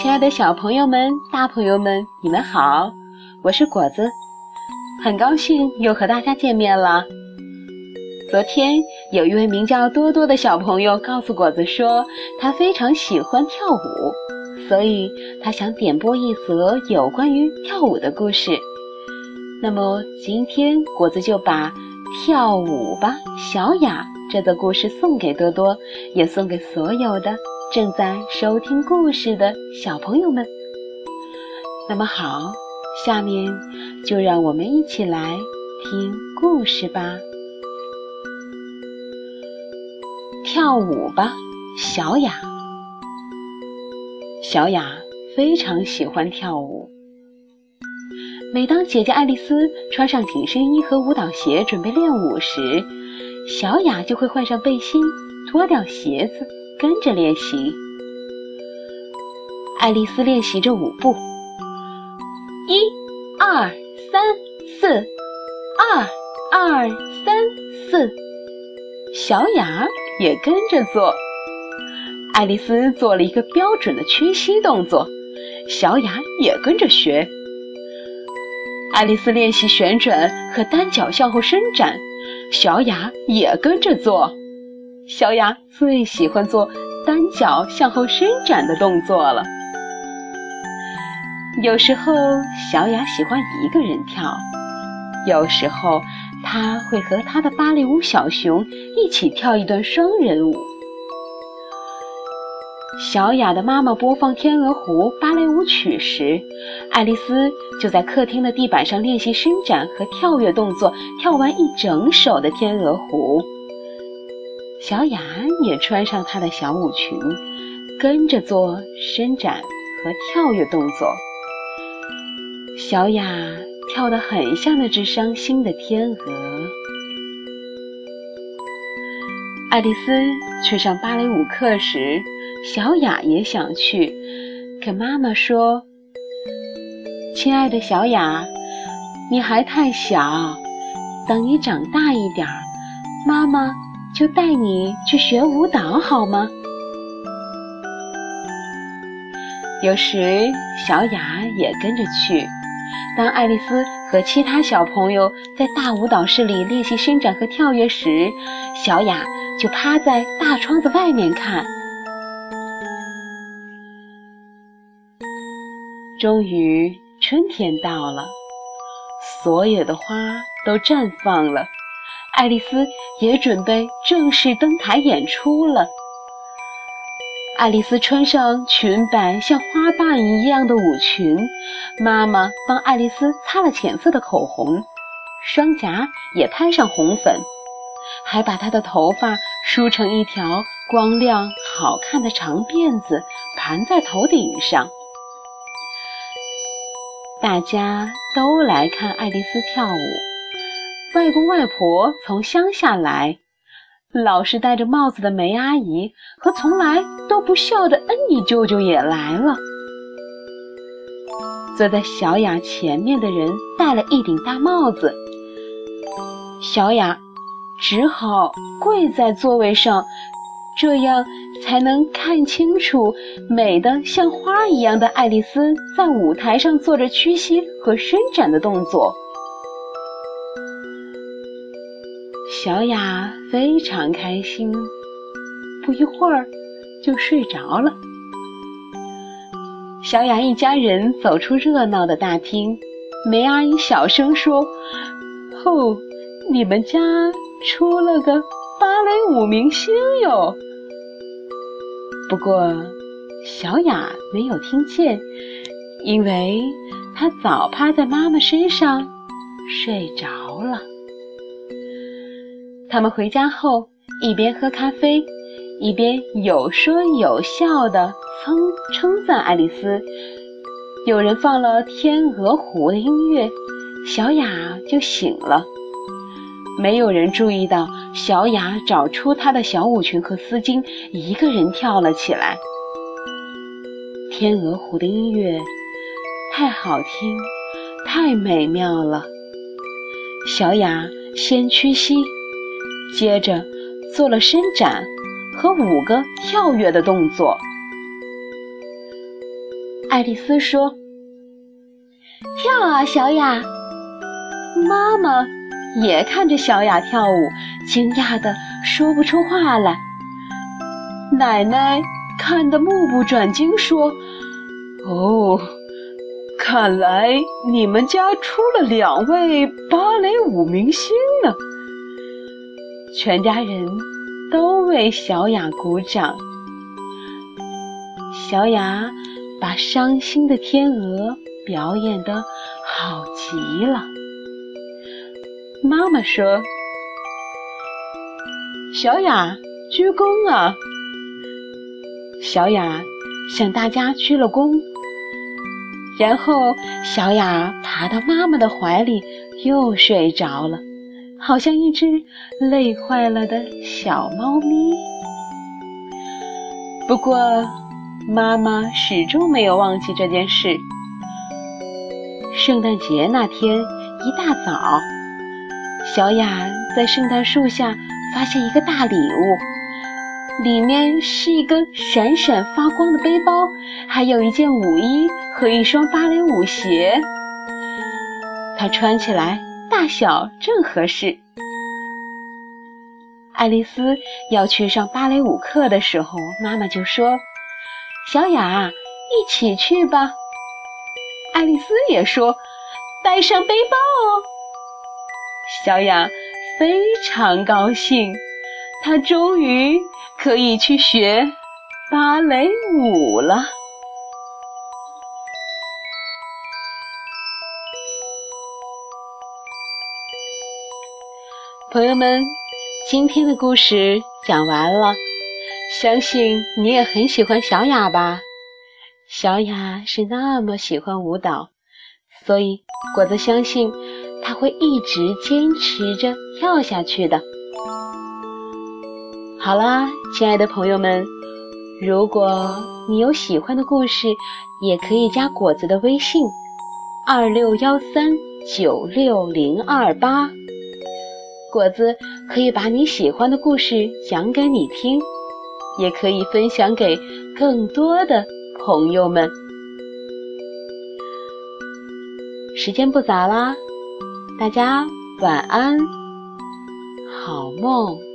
亲爱的小朋友们、大朋友们，你们好，我是果子，很高兴又和大家见面了。昨天有一位名叫多多的小朋友告诉果子说，他非常喜欢跳舞，所以他想点播一则有关于跳舞的故事。那么今天果子就把《跳舞吧，小雅》这则故事送给多多，也送给所有的正在收听故事的小朋友们。那么好，下面就让我们一起来听故事吧。跳舞吧，小雅。小雅非常喜欢跳舞。每当姐姐爱丽丝穿上紧身衣和舞蹈鞋准备练舞时，小雅就会换上背心，脱掉鞋子，跟着练习。爱丽丝练习着舞步，一、二、三、四，二、二、三、四。小雅也跟着做。爱丽丝做了一个标准的屈膝动作，小雅也跟着学。爱丽丝练习旋转和单脚向后伸展，小雅也跟着做。小雅最喜欢做单脚向后伸展的动作了。有时候，小雅喜欢一个人跳；有时候，她会和她的芭蕾舞小熊一起跳一段双人舞。小雅的妈妈播放《天鹅湖》芭蕾舞曲时，爱丽丝就在客厅的地板上练习伸展和跳跃动作，跳完一整首的《天鹅湖》。小雅也穿上她的小舞裙，跟着做伸展和跳跃动作。小雅跳得很像那只伤心的天鹅。爱丽丝去上芭蕾舞课时。小雅也想去，可妈妈说：“亲爱的小雅，你还太小，等你长大一点儿，妈妈就带你去学舞蹈，好吗？”有时小雅也跟着去。当爱丽丝和其他小朋友在大舞蹈室里练习伸展和跳跃时，小雅就趴在大窗子外面看。终于春天到了，所有的花都绽放了，爱丽丝也准备正式登台演出了。爱丽丝穿上裙摆像花瓣一样的舞裙，妈妈帮爱丽丝擦了浅色的口红，双颊也拍上红粉，还把她的头发梳成一条光亮好看的长辫子，盘在头顶上。大家都来看爱丽丝跳舞。外公外婆从乡下来，老是戴着帽子的梅阿姨和从来都不笑的恩妮舅舅也来了。坐在小雅前面的人戴了一顶大帽子，小雅只好跪在座位上，这样。才能看清楚美的像花一样的爱丽丝在舞台上做着屈膝和伸展的动作。小雅非常开心，不一会儿就睡着了。小雅一家人走出热闹的大厅，梅阿姨小声说：“哦，你们家出了个芭蕾舞明星哟。”不过，小雅没有听见，因为她早趴在妈妈身上睡着了。他们回家后，一边喝咖啡，一边有说有笑的称称赞爱丽丝。有人放了《天鹅湖》的音乐，小雅就醒了。没有人注意到。小雅找出她的小舞裙和丝巾，一个人跳了起来。天鹅湖的音乐太好听，太美妙了。小雅先屈膝，接着做了伸展和五个跳跃的动作。爱丽丝说：“跳啊，小雅！”妈妈也看着小雅跳舞，惊讶的说不出话来。奶奶看得目不转睛，说：“哦。”看来你们家出了两位芭蕾舞明星呢！全家人都为小雅鼓掌。小雅把伤心的天鹅表演得好极了。妈妈说：“小雅，鞠躬啊！”小雅向大家鞠了躬。然后，小雅爬到妈妈的怀里，又睡着了，好像一只累坏了的小猫咪。不过，妈妈始终没有忘记这件事。圣诞节那天一大早，小雅在圣诞树下发现一个大礼物。里面是一个闪闪发光的背包，还有一件舞衣和一双芭蕾舞鞋。它穿起来大小正合适。爱丽丝要去上芭蕾舞课的时候，妈妈就说：“小雅，一起去吧。”爱丽丝也说：“带上背包哦。”小雅非常高兴，她终于。可以去学芭蕾舞了，朋友们，今天的故事讲完了，相信你也很喜欢小雅吧？小雅是那么喜欢舞蹈，所以果子相信他会一直坚持着跳下去的。好啦，亲爱的朋友们，如果你有喜欢的故事，也可以加果子的微信：二六幺三九六零二八。果子可以把你喜欢的故事讲给你听，也可以分享给更多的朋友们。时间不早啦，大家晚安，好梦。